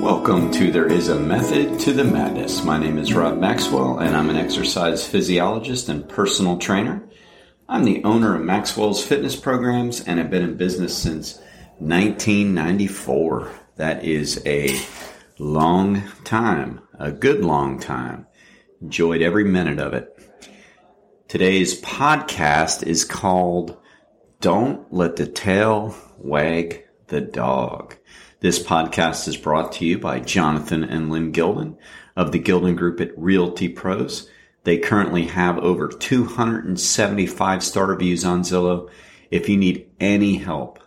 Welcome to There Is a Method to the Madness. My name is Rob Maxwell, and I'm an exercise physiologist and personal trainer. I'm the owner of Maxwell's Fitness Programs and I've been in business since 1994. That is a long time, a good long time. Enjoyed every minute of it. Today's podcast is called Don't Let the Tail Wag the Dog. This podcast is brought to you by Jonathan and Lyn Gildon of the Gildon Group at Realty Pros. They currently have over 275 star reviews on Zillow. If you need any help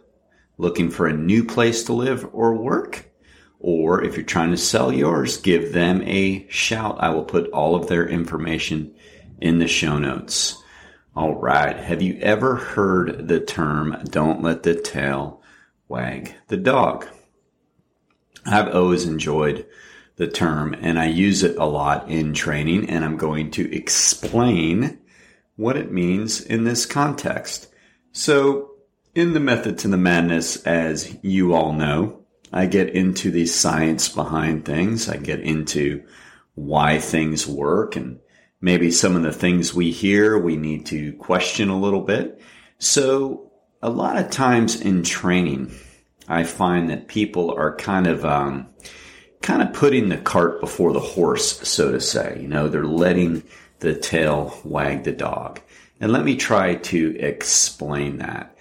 looking for a new place to live or work, or if you're trying to sell yours, give them a shout. I will put all of their information in the show notes. All right. Have you ever heard the term don't let the tail wag the dog? I've always enjoyed the term and I use it a lot in training and I'm going to explain what it means in this context. So in the method to the madness, as you all know, I get into the science behind things. I get into why things work and maybe some of the things we hear we need to question a little bit. So a lot of times in training, I find that people are kind of, um, kind of putting the cart before the horse, so to say. You know, they're letting the tail wag the dog. And let me try to explain that.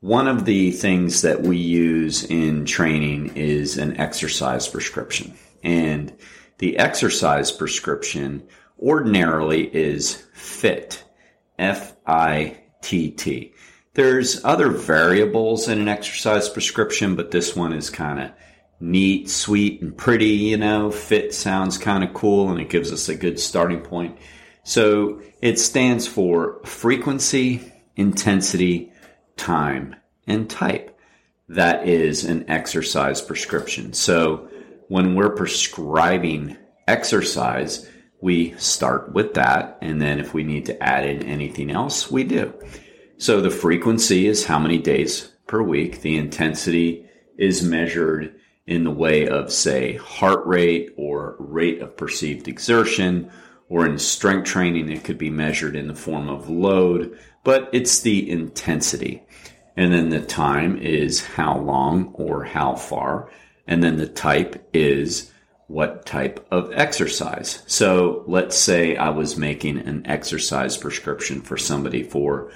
One of the things that we use in training is an exercise prescription. And the exercise prescription ordinarily is FITT. F-I-T-T. There's other variables in an exercise prescription, but this one is kind of neat, sweet, and pretty, you know. Fit sounds kind of cool and it gives us a good starting point. So it stands for frequency, intensity, time, and type. That is an exercise prescription. So when we're prescribing exercise, we start with that. And then if we need to add in anything else, we do. So the frequency is how many days per week. The intensity is measured in the way of, say, heart rate or rate of perceived exertion, or in strength training, it could be measured in the form of load, but it's the intensity. And then the time is how long or how far. And then the type is what type of exercise. So let's say I was making an exercise prescription for somebody for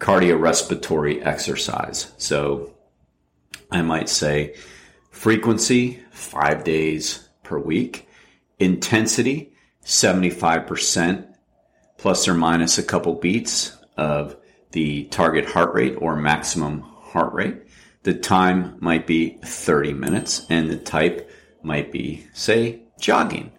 cardiorespiratory exercise. So I might say frequency, five days per week, intensity, 75% plus or minus a couple beats of the target heart rate or maximum heart rate. The time might be 30 minutes and the type might be, say, jogging.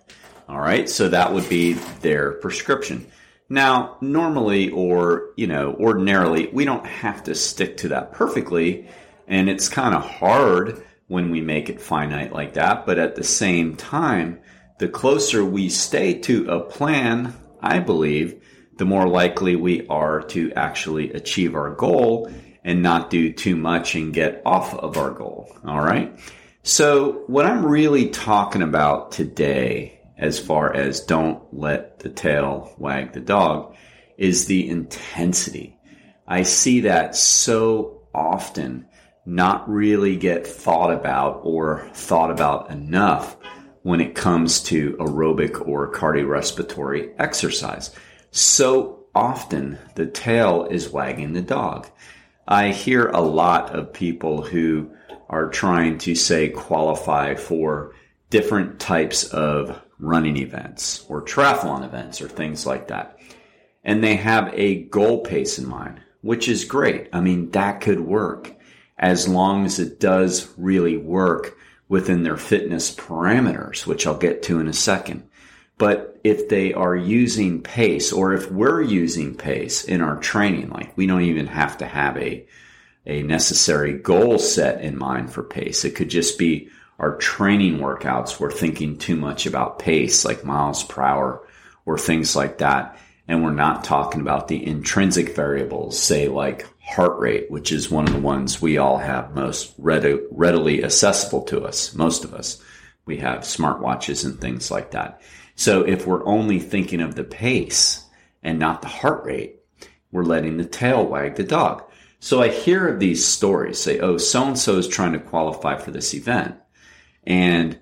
All right. So that would be their prescription. Now, normally or, you know, ordinarily, we don't have to stick to that perfectly. And it's kind of hard when we make it finite like that. But at the same time, the closer we stay to a plan, I believe, the more likely we are to actually achieve our goal and not do too much and get off of our goal. All right. So what I'm really talking about today, as far as don't let the tail wag the dog, is the intensity. I see that so often not really get thought about or thought about enough when it comes to aerobic or cardiorespiratory exercise. So often the tail is wagging the dog. I hear a lot of people who are trying to say qualify for different types of running events or triathlon events or things like that. And they have a goal pace in mind, which is great. I mean, that could work as long as it does really work within their fitness parameters, which I'll get to in a second. But if they are using pace or if we're using pace in our training, like we don't even have to have a, a necessary goal set in mind for pace. It could just be our training workouts. We're thinking too much about pace, like miles per hour or things like that. And we're not talking about the intrinsic variables, say like heart rate, which is one of the ones we all have most readily accessible to us, most of us. we have smartwatches and things like that. So if we're only thinking of the pace and not the heart rate, we're letting the tail wag the dog. So I hear of these stories say, oh, so and so is trying to qualify for this event and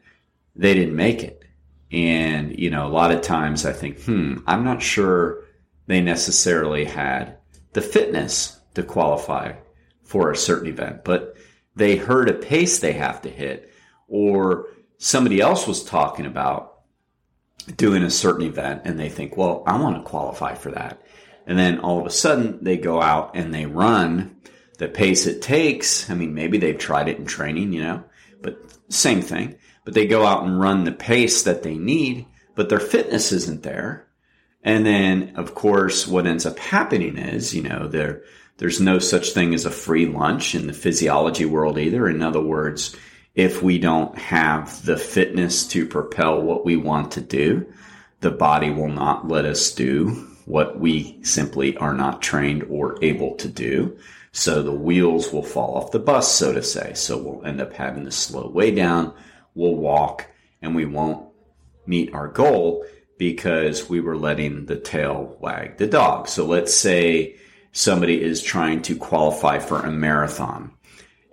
they didn't make it. And, you know, a lot of times I think, hmm, I'm not sure they necessarily had the fitness to qualify for a certain event, but they heard a pace they have to hit or somebody else was talking about doing a certain event and they think, well, I want to qualify for that. And then all of a sudden they go out and they run the pace it takes. I mean, maybe they've tried it in training, you know, but same thing. But they go out and run the pace that they need, but their fitness isn't there. And then, of course, what ends up happening is, you know, there, there's no such thing as a free lunch in the physiology world either. In other words, if we don't have the fitness to propel what we want to do, the body will not let us do what we simply are not trained or able to do. So the wheels will fall off the bus, so to say. So we'll end up having to slow way down. We'll walk and we won't meet our goal because we were letting the tail wag the dog. So let's say somebody is trying to qualify for a marathon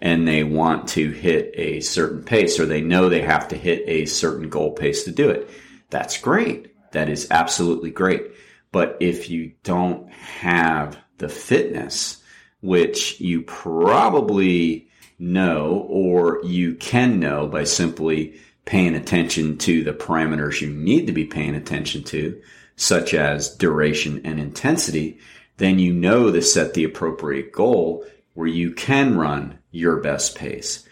and they want to hit a certain pace or they know they have to hit a certain goal pace to do it. That's great. That is absolutely great. But if you don't have the fitness, which you probably know or you can know by simply paying attention to the parameters you need to be paying attention to, such as duration and intensity, then you know to set the appropriate goal where you can run your best pace.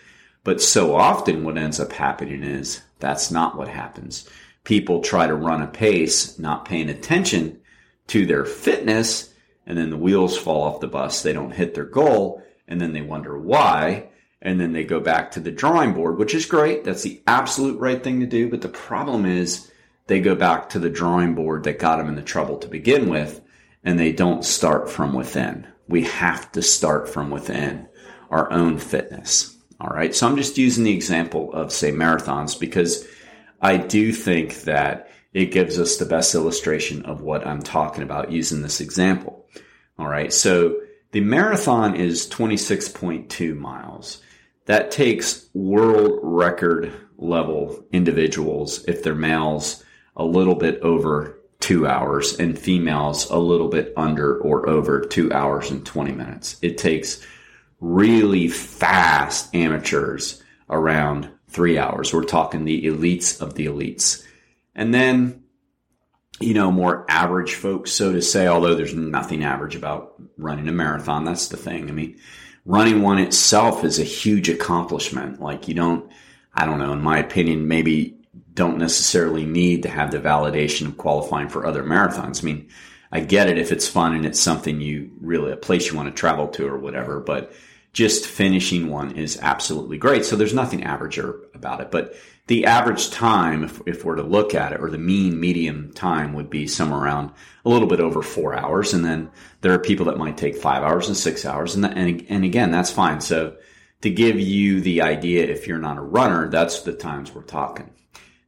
But so often what ends up happening is that's not what happens. People try to run a pace, not paying attention to their fitness, and then the wheels fall off the bus. They don't hit their goal, and then they wonder why. And then they go back to the drawing board, which is great. That's the absolute right thing to do. But the problem is they go back to the drawing board that got them in the trouble to begin with, and they don't start from within. We have to start from within our own fitness. All right. So I'm just using the example of, say, marathons because I do think that it gives us the best illustration of what I'm talking about using this example. All right. So the marathon is 26.2 miles. That takes world record level individuals, if they're males, a little bit over two hours and females a little bit under or over two hours and 20 minutes. It takes really fast amateurs around three hours. We're talking the elites of the elites. And then, you know, more average folks, so to say, although there's nothing average about running a marathon. That's the thing. I mean, running one itself is a huge accomplishment. Like you don't, I don't know, in my opinion, maybe don't necessarily need to have the validation of qualifying for other marathons. I mean, I get it if it's fun and it's something you really, a place you want to travel to or whatever, but just finishing one is absolutely great. So there's nothing average about it. But the average time, if, if we're to look at it, or the mean medium time would be somewhere around a little bit over four hours. And then there are people that might take five hours and six hours. And, and, and again, that's fine. So to give you the idea, if you're not a runner, that's the times we're talking.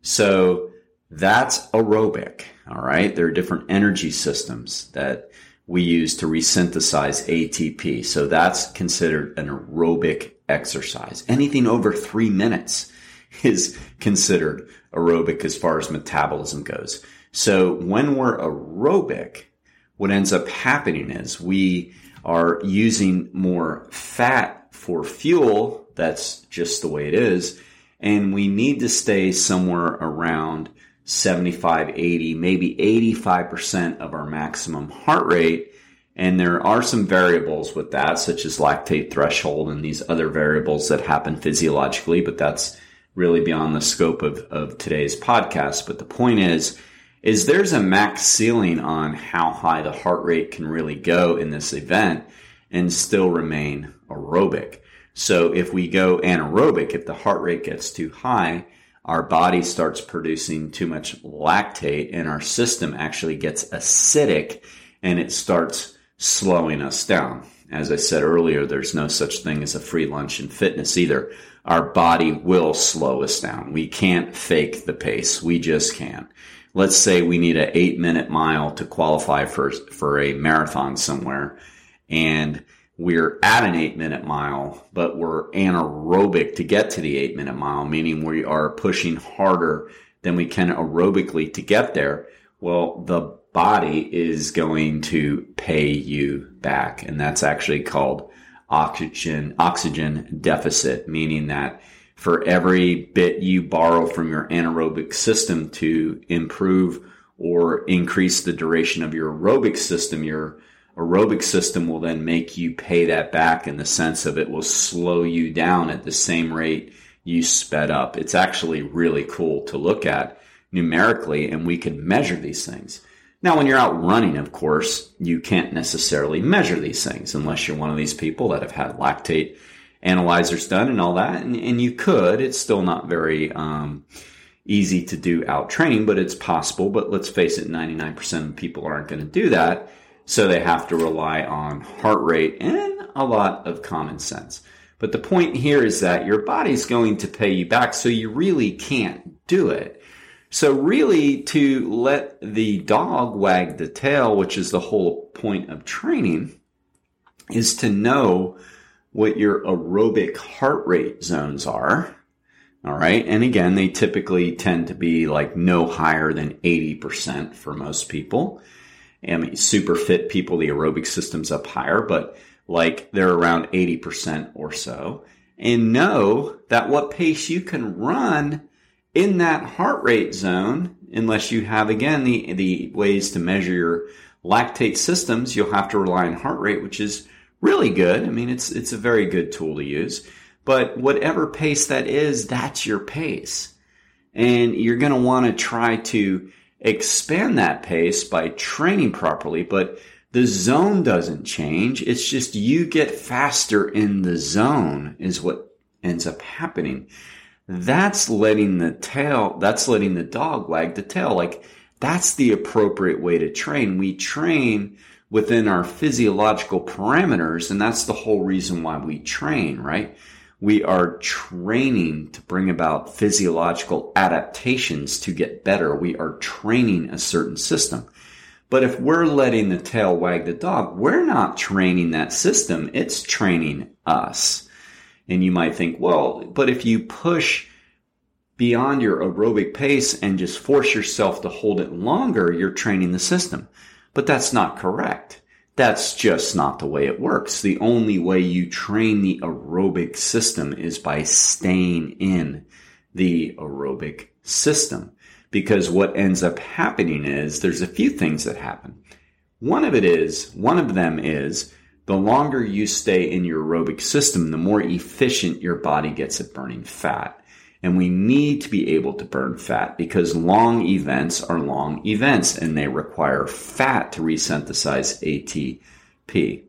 So that's aerobic. All right. There are different energy systems that we use to resynthesize ATP. So that's considered an aerobic exercise. Anything over three minutes is considered aerobic as far as metabolism goes. So when we're aerobic, what ends up happening is we are using more fat for fuel. That's just the way it is. And we need to stay somewhere around 75, 80, maybe 85% of our maximum heart rate. And there are some variables with that, such as lactate threshold and these other variables that happen physiologically, but that's really beyond the scope of, of today's podcast. But the point is, is there's a max ceiling on how high the heart rate can really go in this event and still remain aerobic. So if we go anaerobic, if the heart rate gets too high, our body starts producing too much lactate and our system actually gets acidic and it starts slowing us down. As I said earlier, there's no such thing as a free lunch in fitness either. Our body will slow us down. We can't fake the pace. We just can't. Let's say we need an eight minute mile to qualify for, for a marathon somewhere and we're at an eight minute mile, but we're anaerobic to get to the eight minute mile, meaning we are pushing harder than we can aerobically to get there. Well, the body is going to pay you back. And that's actually called oxygen, oxygen deficit, meaning that for every bit you borrow from your anaerobic system to improve or increase the duration of your aerobic system, your aerobic system will then make you pay that back in the sense of it will slow you down at the same rate you sped up. It's actually really cool to look at numerically and we can measure these things. Now, when you're out running, of course, you can't necessarily measure these things unless you're one of these people that have had lactate analyzers done and all that. And, and you could, it's still not very, um, easy to do out training, but it's possible. But let's face it, 99% of people aren't going to do that. So they have to rely on heart rate and a lot of common sense. But the point here is that your body's going to pay you back, so you really can't do it. So really to let the dog wag the tail, which is the whole point of training, is to know what your aerobic heart rate zones are. All right. And again, they typically tend to be like no higher than 80% for most people. I mean, super fit people, the aerobic system's up higher, but like they're around 80% or so. And know that what pace you can run in that heart rate zone, unless you have again the, the ways to measure your lactate systems, you'll have to rely on heart rate, which is really good. I mean, it's, it's a very good tool to use, but whatever pace that is, that's your pace. And you're going to want to try to expand that pace by training properly, but the zone doesn't change. It's just you get faster in the zone is what ends up happening. That's letting the tail, that's letting the dog wag the tail. Like that's the appropriate way to train. We train within our physiological parameters. And that's the whole reason why we train, right? we are training to bring about physiological adaptations to get better. We are training a certain system. But if we're letting the tail wag the dog, we're not training that system. It's training us. And you might think, well, but if you push beyond your aerobic pace and just force yourself to hold it longer, you're training the system. But that's not correct. That's just not the way it works. The only way you train the aerobic system is by staying in the aerobic system. Because what ends up happening is there's a few things that happen. One of it is, one of them is the longer you stay in your aerobic system, the more efficient your body gets at burning fat. And we need to be able to burn fat because long events are long events and they require fat to resynthesize ATP.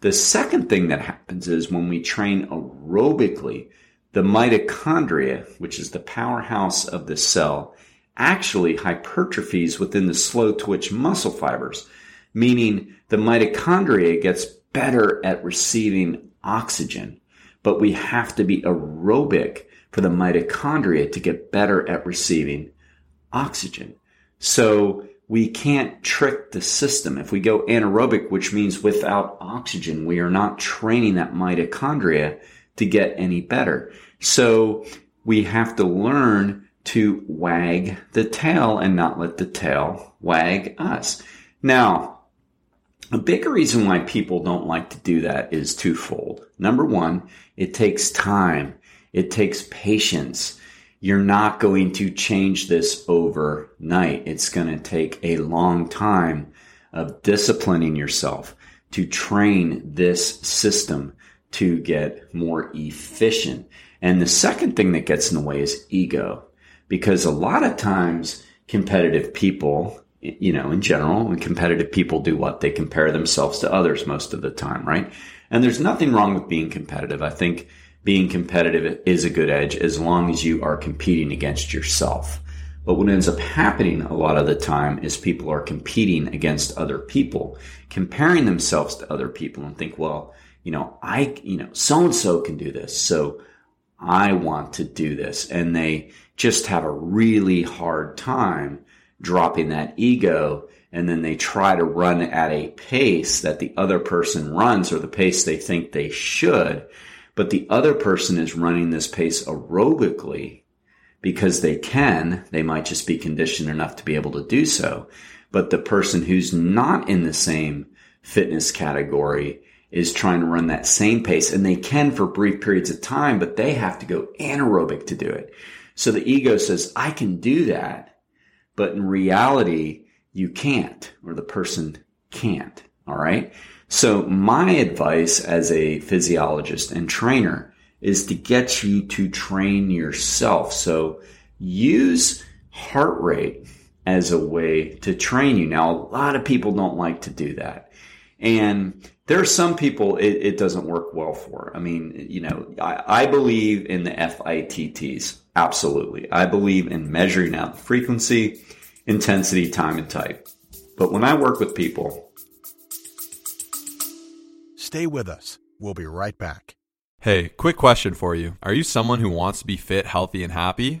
The second thing that happens is when we train aerobically, the mitochondria, which is the powerhouse of the cell, actually hypertrophies within the slow twitch muscle fibers, meaning the mitochondria gets better at receiving oxygen. But we have to be aerobic for the mitochondria to get better at receiving oxygen. So we can't trick the system. If we go anaerobic, which means without oxygen, we are not training that mitochondria to get any better. So we have to learn to wag the tail and not let the tail wag us. Now, a big reason why people don't like to do that is twofold. Number one, it takes time. It takes patience. You're not going to change this overnight. It's going to take a long time of disciplining yourself to train this system to get more efficient. And the second thing that gets in the way is ego, because a lot of times competitive people, you know, in general, competitive people do what? They compare themselves to others most of the time, right? And there's nothing wrong with being competitive. I think being competitive is a good edge as long as you are competing against yourself. But what ends up happening a lot of the time is people are competing against other people, comparing themselves to other people and think, well, you know, I, you know, so and so can do this. So I want to do this. And they just have a really hard time dropping that ego. And then they try to run at a pace that the other person runs or the pace they think they should. But the other person is running this pace aerobically because they can, they might just be conditioned enough to be able to do so. But the person who's not in the same fitness category is trying to run that same pace and they can for brief periods of time, but they have to go anaerobic to do it. So the ego says, I can do that. But in reality, you can't or the person can't. All right. So my advice as a physiologist and trainer is to get you to train yourself. So use heart rate as a way to train you. Now, a lot of people don't like to do that. And there are some people it, it doesn't work well for. I mean, you know, I, I believe in the FITTs. Absolutely. I believe in measuring out the frequency, intensity, time, and type. But when I work with people, stay with us. We'll be right back. Hey, quick question for you. Are you someone who wants to be fit, healthy, and happy?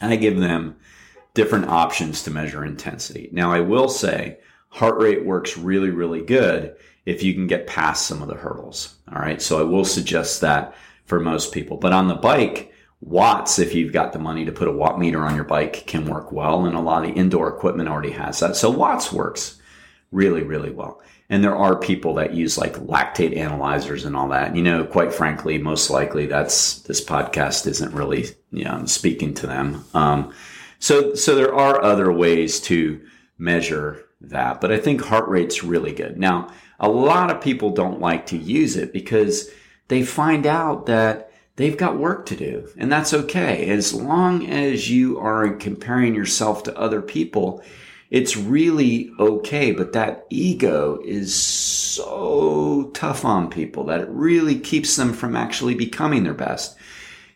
I give them different options to measure intensity. Now, I will say heart rate works really, really good if you can get past some of the hurdles. All right. So I will suggest that for most people. But on the bike, watts, if you've got the money to put a watt meter on your bike, can work well. And a lot of indoor equipment already has that. So watts works really, really well. And there are people that use like lactate analyzers and all that. You know, quite frankly, most likely that's this podcast isn't really, you know, speaking to them. Um, so, so there are other ways to measure that, but I think heart rate's really good. Now, a lot of people don't like to use it because they find out that they've got work to do and that's okay. As long as you are comparing yourself to other people, it's really okay. But that ego is so tough on people that it really keeps them from actually becoming their best.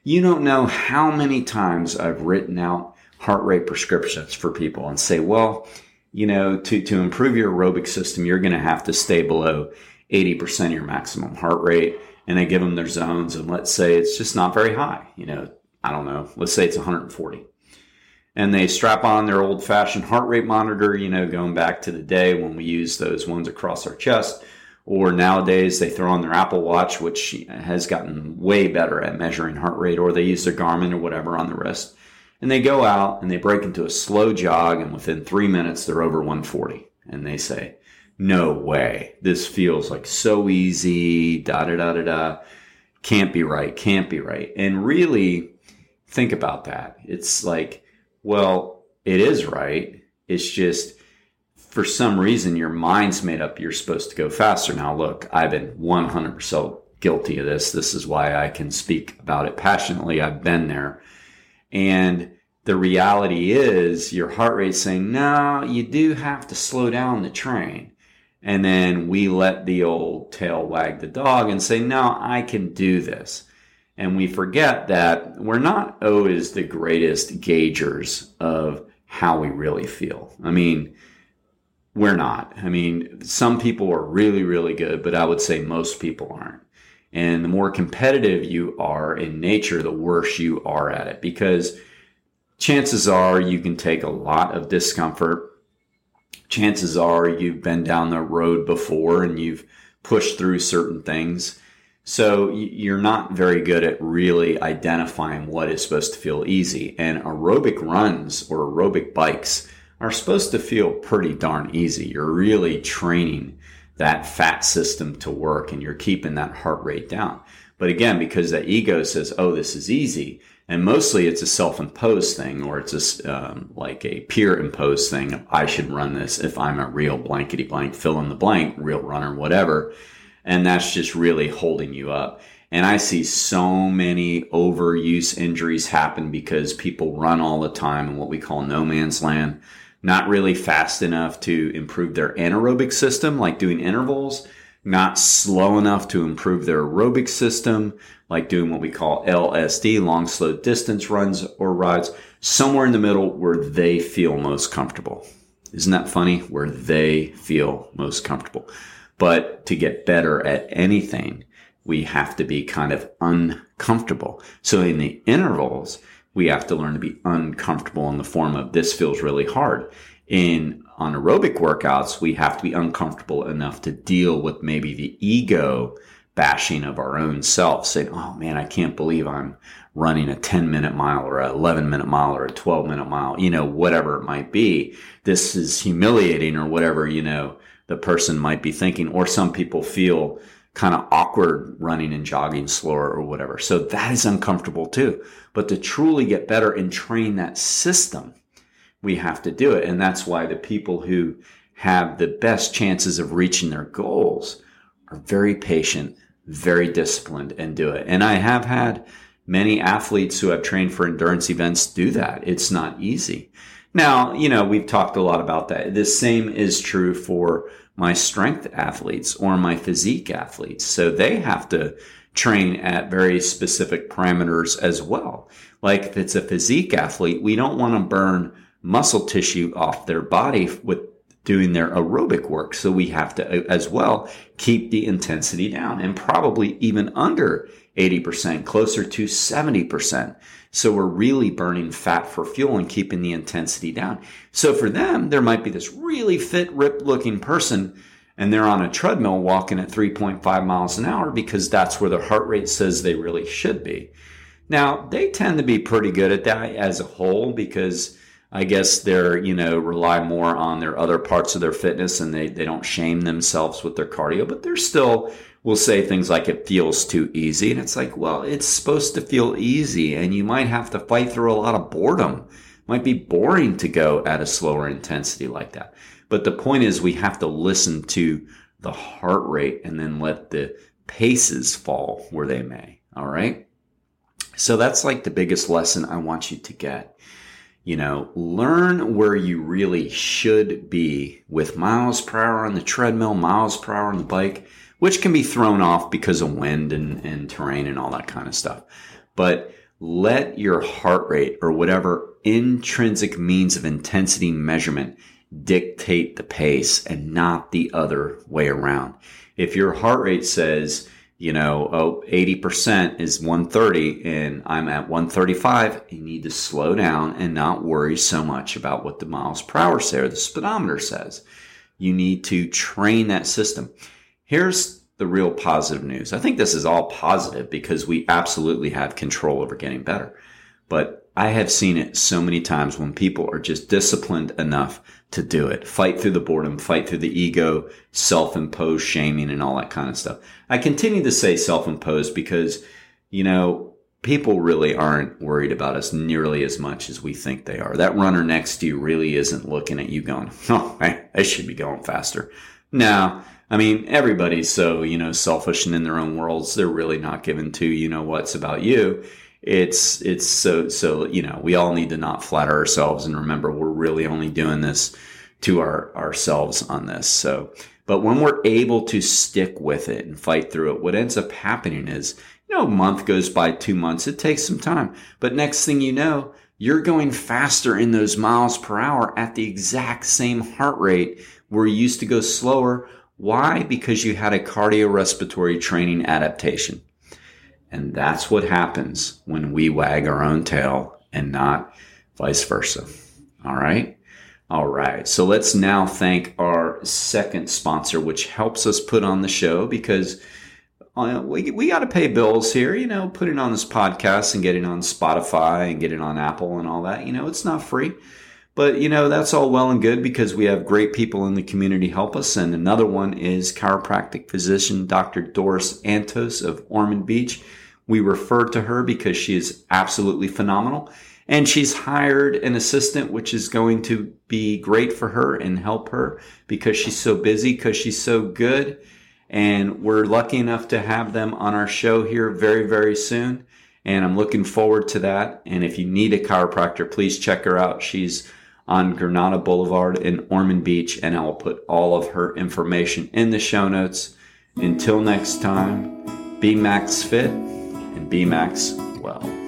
You don't know how many times I've written out heart rate prescriptions for people and say, well, you know, to, to improve your aerobic system, you're going to have to stay below 80% of your maximum heart rate. And I give them their zones. And let's say it's just not very high. You know, I don't know. Let's say it's 140 and they strap on their old fashioned heart rate monitor, you know, going back to the day when we used those ones across our chest. Or nowadays they throw on their Apple Watch, which has gotten way better at measuring heart rate, or they use their Garmin or whatever on the wrist. And they go out and they break into a slow jog, and within three minutes they're over 140. And they say, No way. This feels like so easy, da da da da da. Can't be right, can't be right. And really think about that. It's like, well, it is right. It's just for some reason your mind's made up you're supposed to go faster. Now, look, I've been 100% guilty of this. This is why I can speak about it passionately. I've been there. And the reality is your heart rate's saying, no, you do have to slow down the train. And then we let the old tail wag the dog and say, no, I can do this. And we forget that we're not always the greatest gaugers of how we really feel. I mean, we're not. I mean, some people are really, really good, but I would say most people aren't. And the more competitive you are in nature, the worse you are at it because chances are you can take a lot of discomfort. Chances are you've been down the road before and you've pushed through certain things. So you're not very good at really identifying what is supposed to feel easy. And aerobic runs or aerobic bikes are supposed to feel pretty darn easy. You're really training that fat system to work and you're keeping that heart rate down. But again, because the ego says, oh, this is easy, And mostly it's a self imposed thing or it's a, um, like a peer imposed thing. I should run this if I'm a real blankety blank, fill in the blank, real runner, whatever. And that's just really holding you up. And I see so many overuse injuries happen because people run all the time in what we call no man's land, not really fast enough to improve their anaerobic system, like doing intervals, not slow enough to improve their aerobic system, like doing what we call LSD, long slow distance runs or rides, somewhere in the middle where they feel most comfortable. Isn't that funny? Where they feel most comfortable. But to get better at anything, we have to be kind of uncomfortable. So in the intervals, we have to learn to be uncomfortable in the form of this feels really hard. In on aerobic workouts, we have to be uncomfortable enough to deal with maybe the ego bashing of our own self, saying, Oh man, I can't believe I'm running a 10 minute mile or a 11 minute mile or a 12 minute mile, you know, whatever it might be. This is humiliating or whatever, you know, the person might be thinking, or some people feel kind of awkward running and jogging slower or whatever. So that is uncomfortable too. But to truly get better and train that system, we have to do it. And that's why the people who have the best chances of reaching their goals are very patient, very disciplined and do it. And I have had many athletes who have trained for endurance events do that. It's not easy. Now, you know, we've talked a lot about that. The same is true for my strength athletes or my physique athletes. So they have to train at very specific parameters as well. Like if it's a physique athlete, we don't want to burn muscle tissue off their body with doing their aerobic work. So we have to uh, as well keep the intensity down and probably even under 80%, closer to 70%. So we're really burning fat for fuel and keeping the intensity down. So for them, there might be this really fit, ripped looking person and they're on a treadmill walking at 3.5 miles an hour because that's where their heart rate says they really should be. Now, they tend to be pretty good at that as a whole because I guess they're, you know, rely more on their other parts of their fitness and they, they don't shame themselves with their cardio, but they're still will say things like it feels too easy. And it's like, well, it's supposed to feel easy and you might have to fight through a lot of boredom. It might be boring to go at a slower intensity like that. But the point is we have to listen to the heart rate and then let the paces fall where they may. All right. So that's like the biggest lesson I want you to get. You know, learn where you really should be with miles per hour on the treadmill, miles per hour on the bike which can be thrown off because of wind and, and terrain and all that kind of stuff. But let your heart rate or whatever intrinsic means of intensity measurement dictate the pace and not the other way around. If your heart rate says, you know, oh, 80% is 130 and I'm at 135, you need to slow down and not worry so much about what the miles per hour say or the speedometer says. You need to train that system. Here's the real positive news. I think this is all positive because we absolutely have control over getting better. But I have seen it so many times when people are just disciplined enough to do it. Fight through the boredom, fight through the ego, self-imposed shaming and all that kind of stuff. I continue to say self-imposed because, you know, people really aren't worried about us nearly as much as we think they are. That runner next to you really isn't looking at you going, oh, I, should be going faster. No, I mean, everybody's so, you know, selfish and in their own worlds. They're really not given to, you know, what's about you. It's, it's so, so, you know, we all need to not flatter ourselves and remember we're really only doing this to our, ourselves on this. So, but when we're able to stick with it and fight through it, what ends up happening is, you know, a month goes by, two months, it takes some time. But next thing you know, you're going faster in those miles per hour at the exact same heart rate where you used to go slower why? Because you had a cardiorespiratory training adaptation. And that's what happens when we wag our own tail and not vice versa. All right. All right. So let's now thank our second sponsor, which helps us put on the show because uh, we, we got to pay bills here, you know, putting on this podcast and getting on Spotify and getting on Apple and all that. You know, it's not free. But, you know, that's all well and good because we have great people in the community help us. And another one is chiropractic physician Dr. Doris Antos of Ormond Beach. We refer to her because she is absolutely phenomenal. And she's hired an assistant, which is going to be great for her and help her because she's so busy, because she's so good. And we're lucky enough to have them on our show here very, very soon. And I'm looking forward to that. And if you need a chiropractor, please check her out. She's on Granada Boulevard in Ormond Beach, and I'll put all of her information in the show notes. Until next time, be max fit and be max well.